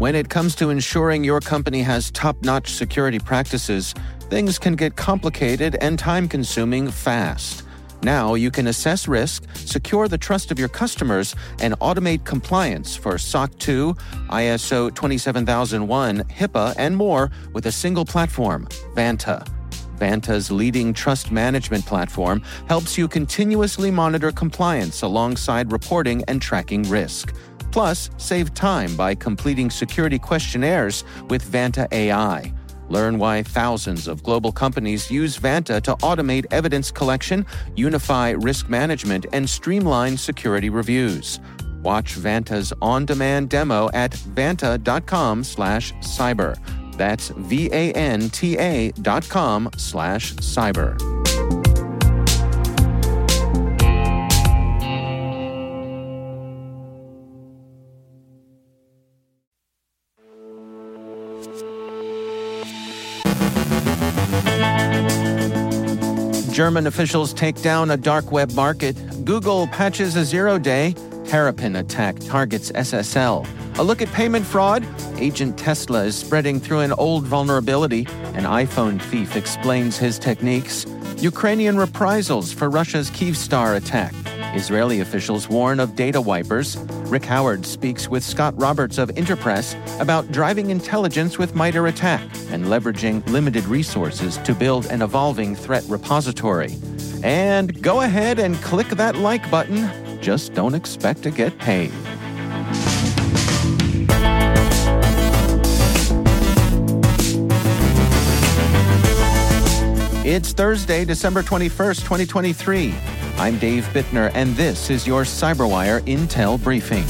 When it comes to ensuring your company has top-notch security practices, things can get complicated and time-consuming fast. Now you can assess risk, secure the trust of your customers, and automate compliance for SOC 2, ISO 27001, HIPAA, and more with a single platform, Vanta. Vanta's leading trust management platform helps you continuously monitor compliance alongside reporting and tracking risk. Plus, save time by completing security questionnaires with Vanta AI. Learn why thousands of global companies use Vanta to automate evidence collection, unify risk management, and streamline security reviews. Watch Vanta's on-demand demo at vanta.com slash cyber. That's V-A-N-T-A dot com slash cyber. German officials take down a dark web market. Google patches a zero day. Terrapin attack targets SSL. A look at payment fraud. Agent Tesla is spreading through an old vulnerability. An iPhone thief explains his techniques. Ukrainian reprisals for Russia's Kyivstar attack. Israeli officials warn of data wipers. Rick Howard speaks with Scott Roberts of Interpres about driving intelligence with MITRE ATT&CK and leveraging limited resources to build an evolving threat repository. And go ahead and click that like button. Just don't expect to get paid. It's Thursday, December 21st, 2023. I'm Dave Bittner, and this is your Cyberwire Intel Briefing.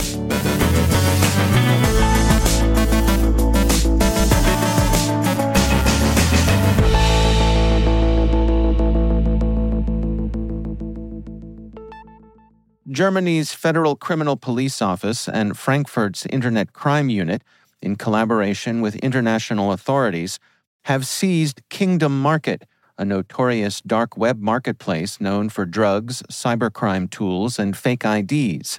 Germany's Federal Criminal Police Office and Frankfurt's Internet Crime Unit, in collaboration with international authorities, have seized Kingdom Market, a notorious dark web marketplace known for drugs, cybercrime tools, and fake IDs.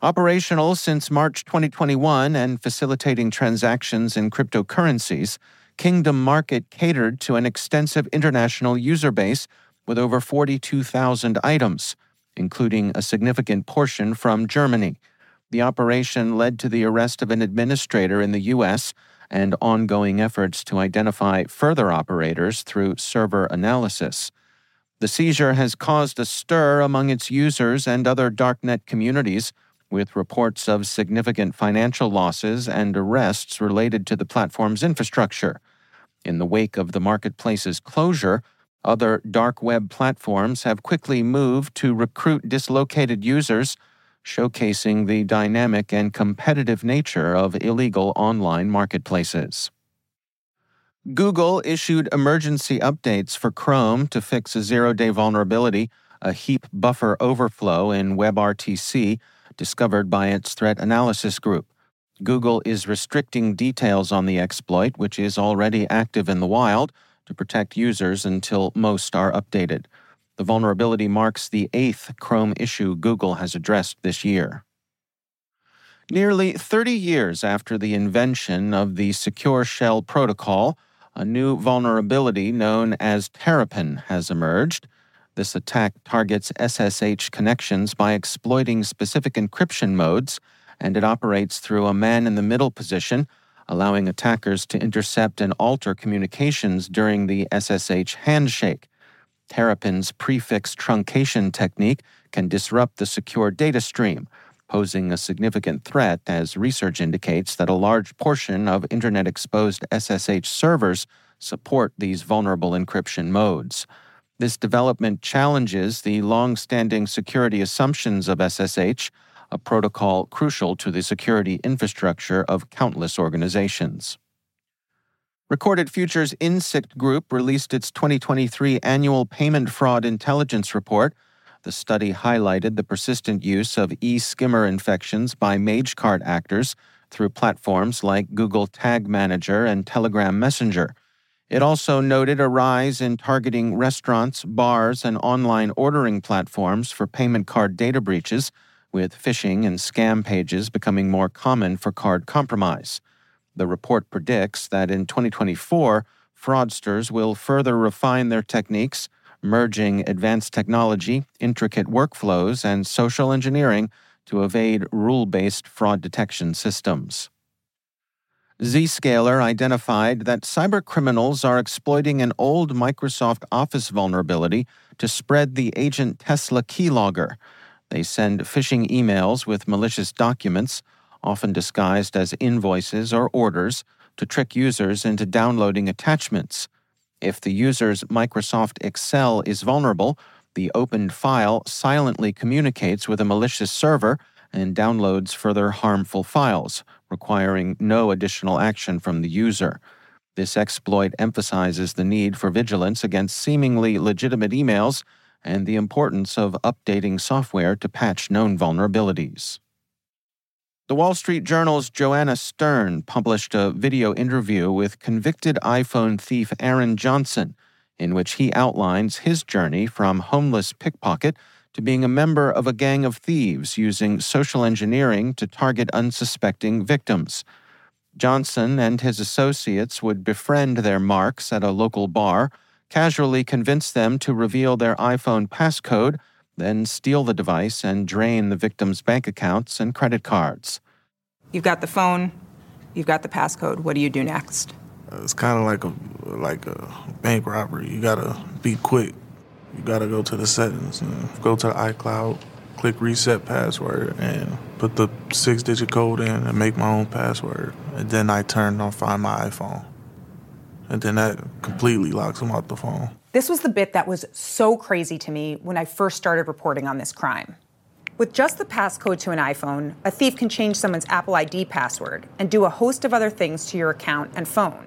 Operational since March 2021 and facilitating transactions in cryptocurrencies, Kingdom Market catered to an extensive international user base with over 42,000 items, including a significant portion from Germany. The operation led to the arrest of an administrator in the U.S and ongoing efforts to identify further operators through server analysis. The seizure has caused a stir among its users and other darknet communities, with reports of significant financial losses and arrests related to the platform's infrastructure. In the wake of the marketplace's closure, other dark web platforms have quickly moved to recruit dislocated users showcasing the dynamic and competitive nature of illegal online marketplaces. Google issued emergency updates for Chrome to fix a zero day vulnerability, a heap buffer overflow in WebRTC discovered by its threat analysis group. Google is restricting details on the exploit, which is already active in the wild, to protect users until most are updated. The vulnerability marks the eighth Chrome issue Google has addressed this year. Nearly 30 years after the invention of the Secure Shell Protocol, a new vulnerability known as Terrapin has emerged. This attack targets SSH connections by exploiting specific encryption modes, and it operates through a man in the middle position, allowing attackers to intercept and alter communications during the SSH handshake. Terrapin's prefix truncation technique can disrupt the secure data stream, posing a significant threat as research indicates that a large portion of Internet exposed SSH servers support these vulnerable encryption modes. This development challenges the long standing security assumptions of SSH, a protocol crucial to the security infrastructure of countless organizations. Recorded Future's Insikt Group released its 2023 annual payment fraud intelligence report the study highlighted the persistent use of e skimmer infections by MageCart actors through platforms like Google Tag Manager and Telegram Messenger. It also noted a rise in targeting restaurants, bars, and online ordering platforms for payment card data breaches, with phishing and scam pages becoming more common for card compromise. The report predicts that in 2024, fraudsters will further refine their techniques merging advanced technology, intricate workflows, and social engineering to evade rule based fraud detection systems. Zscaler identified that cybercriminals are exploiting an old Microsoft Office vulnerability to spread the agent Tesla keylogger. They send phishing emails with malicious documents, often disguised as invoices or orders, to trick users into downloading attachments. If the user's Microsoft Excel is vulnerable, the opened file silently communicates with a malicious server and downloads further harmful files, requiring no additional action from the user. This exploit emphasizes the need for vigilance against seemingly legitimate emails and the importance of updating software to patch known vulnerabilities. The Wall Street Journal's Joanna Stern published a video interview with convicted iPhone thief Aaron Johnson, in which he outlines his journey from homeless pickpocket to being a member of a gang of thieves using social engineering to target unsuspecting victims. Johnson and his associates would befriend their marks at a local bar, casually convince them to reveal their iPhone passcode then steal the device and drain the victim's bank accounts and credit cards. You've got the phone, you've got the passcode. What do you do next? It's kind of like a like a bank robbery. You gotta be quick. You gotta go to the settings and go to the iCloud, click reset password, and put the six-digit code in and make my own password. And then I turn on Find My iPhone, and then that completely locks them out the phone. This was the bit that was so crazy to me when I first started reporting on this crime. With just the passcode to an iPhone, a thief can change someone's Apple ID password and do a host of other things to your account and phone.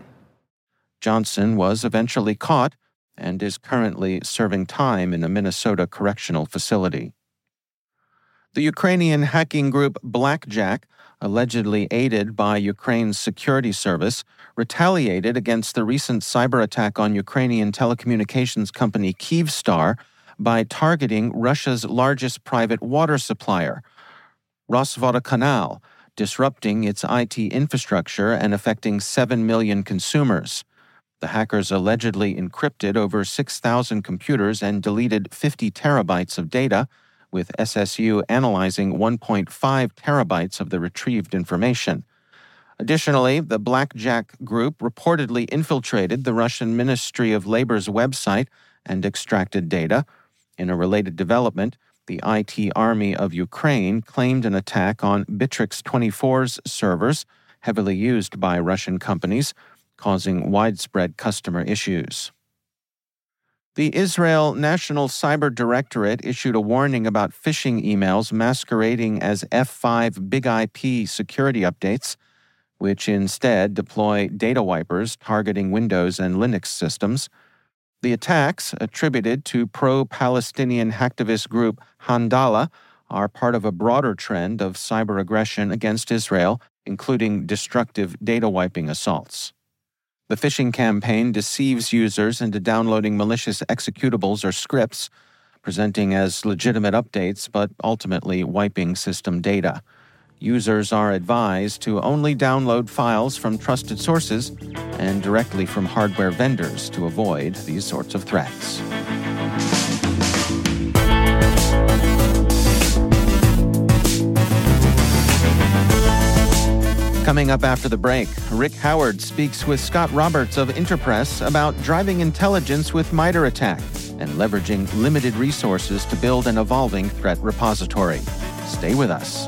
Johnson was eventually caught and is currently serving time in a Minnesota correctional facility. The Ukrainian hacking group Blackjack, allegedly aided by Ukraine's security service, retaliated against the recent cyber attack on Ukrainian telecommunications company Kyivstar by targeting Russia's largest private water supplier, Rosvodokanal, disrupting its IT infrastructure and affecting 7 million consumers. The hackers allegedly encrypted over 6,000 computers and deleted 50 terabytes of data, with SSU analyzing 1.5 terabytes of the retrieved information. Additionally, the Blackjack Group reportedly infiltrated the Russian Ministry of Labor's website and extracted data. In a related development, the IT Army of Ukraine claimed an attack on Bitrix24's servers, heavily used by Russian companies, causing widespread customer issues. The Israel National Cyber Directorate issued a warning about phishing emails masquerading as F5 Big IP security updates, which instead deploy data wipers targeting Windows and Linux systems. The attacks, attributed to pro Palestinian hacktivist group Handalah, are part of a broader trend of cyber aggression against Israel, including destructive data wiping assaults. The phishing campaign deceives users into downloading malicious executables or scripts, presenting as legitimate updates but ultimately wiping system data. Users are advised to only download files from trusted sources and directly from hardware vendors to avoid these sorts of threats. Coming up after the break, Rick Howard speaks with Scott Roberts of Interpres about driving intelligence with MITRE ATT&CK and leveraging limited resources to build an evolving threat repository. Stay with us.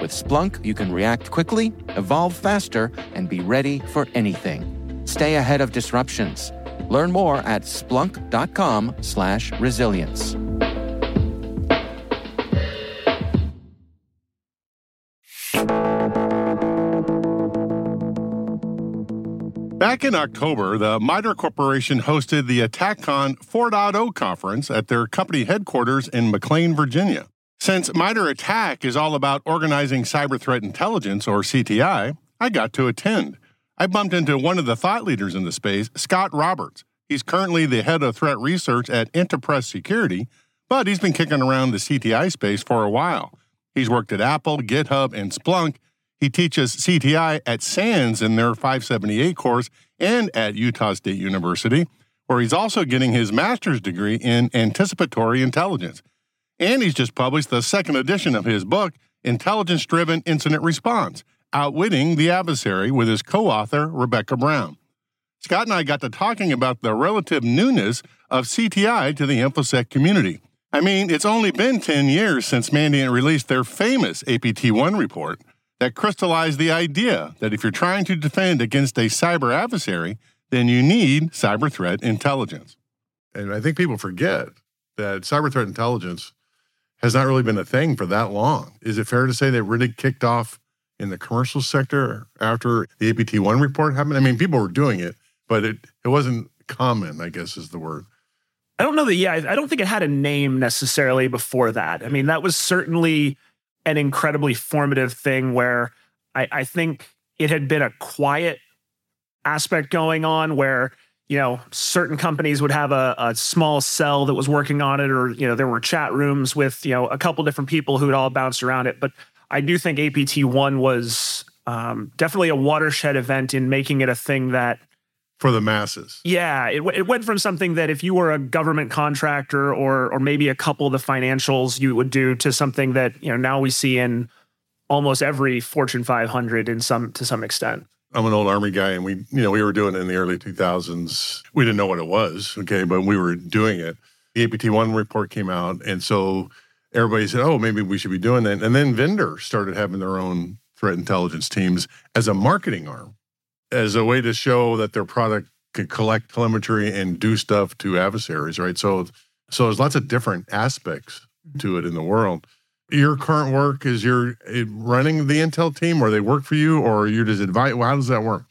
With Splunk, you can react quickly, evolve faster, and be ready for anything. Stay ahead of disruptions. Learn more at splunk.com/resilience. Back in October, the MITRE Corporation hosted the ATT&CKcon 4.0 conference at their company headquarters in McLean, Virginia. Since MITRE ATT&CK is all about organizing cyber threat intelligence, or CTI, I got to attend. I bumped into one of the thought leaders in the space, Scott Roberts. He's currently the head of threat research at Interpres Security, but he's been kicking around the CTI space for a while. He's worked at Apple, GitHub, and Splunk. He teaches CTI at SANS in their 578 course and at Utah State University, where he's also getting his master's degree in anticipatory intelligence. And he's just published the second edition of his book, Intelligence Driven Incident Response Outwitting the Adversary, with his co author, Rebekah Brown. Scott and I got to talking about the relative newness of CTI to the InfoSec community. I mean, it's only been 10 years since Mandiant released their famous APT 1 report that crystallized the idea that if you're trying to defend against a cyber adversary, then you need cyber threat intelligence. And I think people forget that cyber threat intelligence has not really been a thing for that long. Is it fair to say that really kicked off in the commercial sector after the APT one report happened? I mean, people were doing it, but it it wasn't common. I guess is the word. I don't know that. Yeah, I don't think it had a name necessarily before that. I mean, that was certainly an incredibly formative thing where I, I think it had been a quiet aspect going on where you know, certain companies would have a, a, small cell that was working on it, or you know, there were chat rooms with you know a couple different people who had all bounced around it. But I do think APT one was um, definitely a watershed event in making it a thing that for the masses. Yeah, it, it went from something that if you were a government contractor or or maybe a couple of the financials you would do to something that you know now we see in almost every Fortune 500 in some to some extent. I'm an old army guy, and we, you know, we were doing it in the early 2000s. We didn't know what it was, okay, but we were doing it. The APT one report came out, and so everybody said, "Oh, maybe we should be doing that." And then vendor started having their own threat intelligence teams as a marketing arm, as a way to show that their product could collect telemetry and do stuff to adversaries, right? So, so there's lots of different aspects mm-hmm. to it in the world your current work is you're eh, running the Intel team, or they work for you, or you're just advice? Well, how does that work?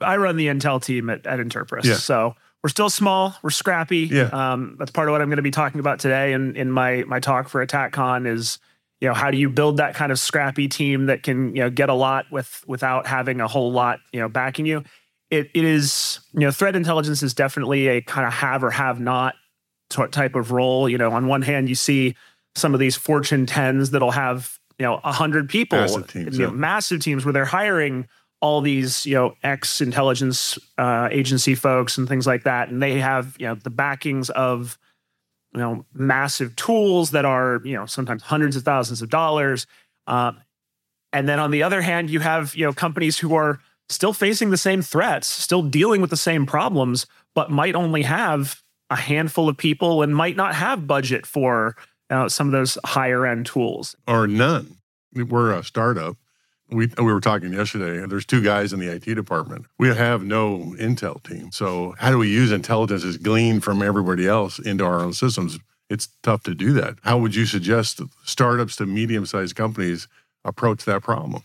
I run the Intel team at, at Interpres. Yeah. So we're still small, we're scrappy. Yeah. Um, that's part of what I'm going to be talking about today in, in my my talk for ATT&CKcon is, you know, how do you build that kind of scrappy team that can, you know, get a lot with without having a whole lot, you know, backing you. It it is, you know, threat intelligence is definitely a kind of have or have not t- type of role. You know, on one hand, you see some of these Fortune 10s that'll have, you know, 100 people, Massive teams, you know, yeah. massive teams where they're hiring all these, you know, ex intelligence uh, agency folks and things like that. And they have, you know, the backings of, you know, massive tools that are, you know, sometimes hundreds of thousands of dollars. Uh, and then on the other hand, you have, you know, companies who are still facing the same threats, still dealing with the same problems, but might only have a handful of people and might not have budget for uh, some of those higher end tools. or none. We're a startup. We we were talking yesterday. There's two guys in the IT department. We have no Intel team. So how do we use intelligence as gleaned from everybody else into our own systems? It's tough to do that. How would you suggest startups to medium-sized companies approach that problem?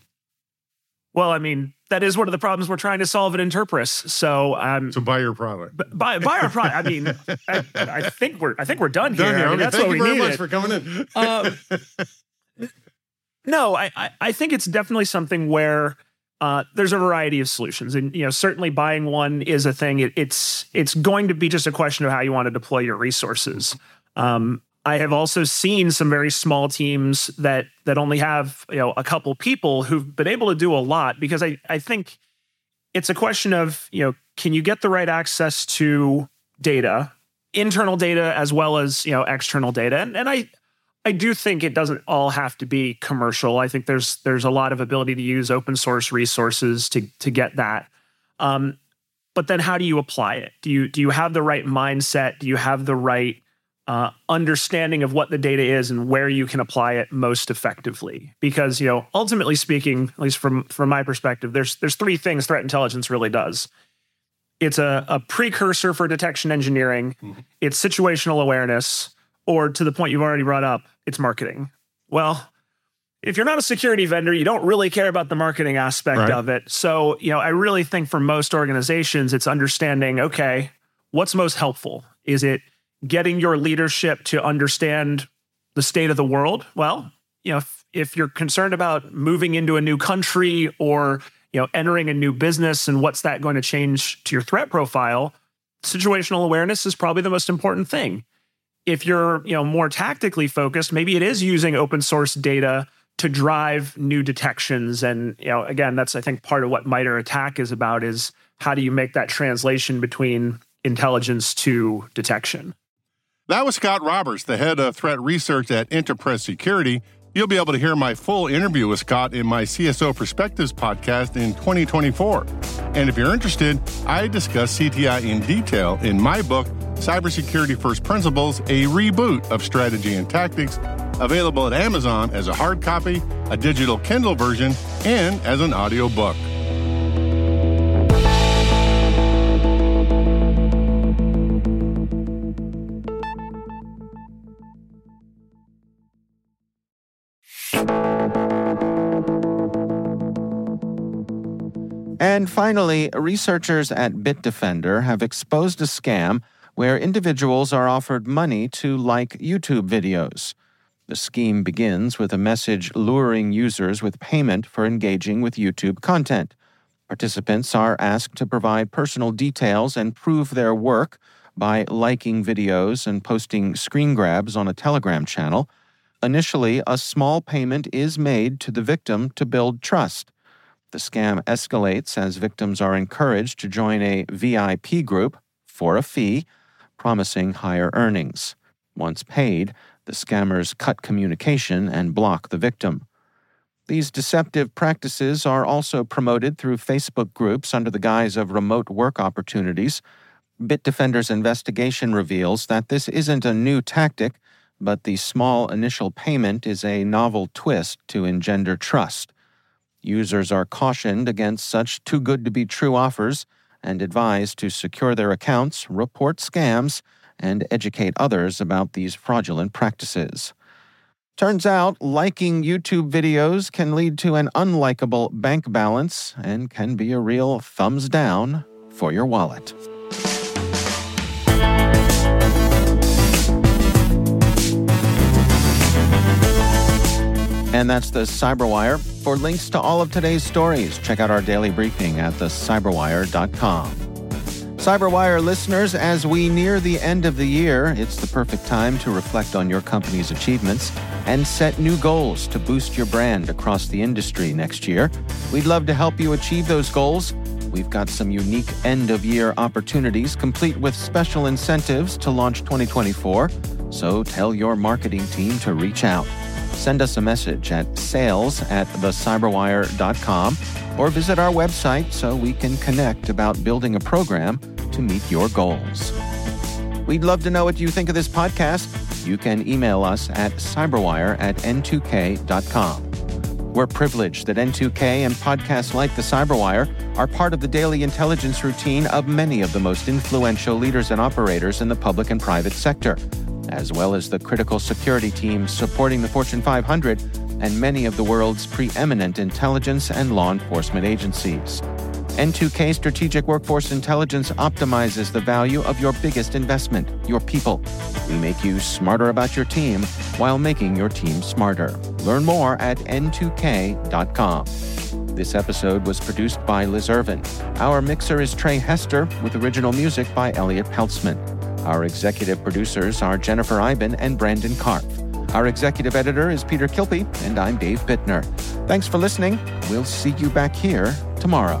Well, I mean, that is one of the problems we're trying to solve at Interpres. So, um, So buy your product. b- buy, buy our product. I mean, I, I think we're I think we're done here. Done here. I mean, that's thank what you we very needed. much for coming in. Um, no, I, I I think it's definitely something where uh, there's a variety of solutions, and you know, certainly buying one is a thing. It, it's it's going to be just a question of how you want to deploy your resources. Um, I have also seen some very small teams that that only have you know a couple people who've been able to do a lot because I I think it's a question of you know can you get the right access to data internal data as well as you know external data? And, and i i do think it doesn't all have to be commercial. I think there's there's a lot of ability to use open source resources to to get that. Um, but then how do you apply it? Do you do you have the right mindset? Do you have the right uh, understanding of what the data is and where you can apply it most effectively. Because you know ultimately speaking at least from from my perspective there's there's three things threat intelligence really does. It's a, a precursor for detection engineering it's situational awareness or to the point you've already brought up it's marketing. Well if you're not a security vendor you don't really care about the marketing aspect Right. of it. So you know i really think for most organizations it's understanding okay what's most helpful? Is it getting your leadership to understand the state of the world? Well you know if, if you're concerned about moving into a new country or you know entering a new business and what's that going to change to your threat profile situational awareness is probably the most important thing. If you're you know more tactically focused maybe it is using open source data to drive new detections. And you know again that's i think part of what MITRE ATT&CK is about is how do you make that translation between intelligence to detection That was Scott Roberts, the head of threat research at Interpres Security. You'll be able to hear my full interview with Scott in my CSO Perspectives podcast in 2024. And if you're interested, I discuss CTI in detail in my book, Cybersecurity First Principles A Reboot of Strategy and Tactics, available at Amazon as a hard copy, a digital Kindle version, and as an audio book. And finally, researchers at Bitdefender have exposed a scam where individuals are offered money to like YouTube videos. The scheme begins with a message luring users with payment for engaging with YouTube content. Participants are asked to provide personal details and prove their work by liking videos and posting screen grabs on a Telegram channel. Initially, a small payment is made to the victim to build trust. The scam escalates as victims are encouraged to join a VIP group for a fee, promising higher earnings. Once paid, the scammers cut communication and block the victim. These deceptive practices are also promoted through Facebook groups under the guise of remote work opportunities. Bitdefender's investigation reveals that this isn't a new tactic, but the small initial payment is a novel twist to engender trust. Users are cautioned against such too good to be true offers and advised to secure their accounts, report scams, and educate others about these fraudulent practices. Turns out liking YouTube videos can lead to an unlikable bank balance and can be a real thumbs down for your wallet. And that's the Cyberwire. For links to all of today's stories, check out our daily briefing at thecyberwire.com. Cyberwire listeners, as we near the end of the year, it's the perfect time to reflect on your company's achievements and set new goals to boost your brand across the industry next year. We'd love to help you achieve those goals. We've got some unique end of year opportunities, complete with special incentives to launch 2024. So tell your marketing team to reach out send us a message at sales at thecyberwire.com or visit our website so we can connect about building a program to meet your goals. We'd love to know what you think of this podcast. You can email us at cyberwire at n2k.com. We're privileged that N2K and podcasts like the Cyberwire are part of the daily intelligence routine of many of the most influential leaders and operators in the public and private sector as well as the critical security teams supporting the Fortune 500 and many of the world's preeminent intelligence and law enforcement agencies. N2K Strategic Workforce Intelligence optimizes the value of your biggest investment, your people. We make you smarter about your team while making your team smarter. Learn more at n2k.com. This episode was produced by Liz Irvin. Our mixer is Trey Hester with original music by Elliot Peltzman. Our executive producers are Jennifer Eiben and Brandon Karpf. Our executive editor is Peter Kilpe, and I'm Dave Bittner. Thanks for listening. We'll see you back here tomorrow.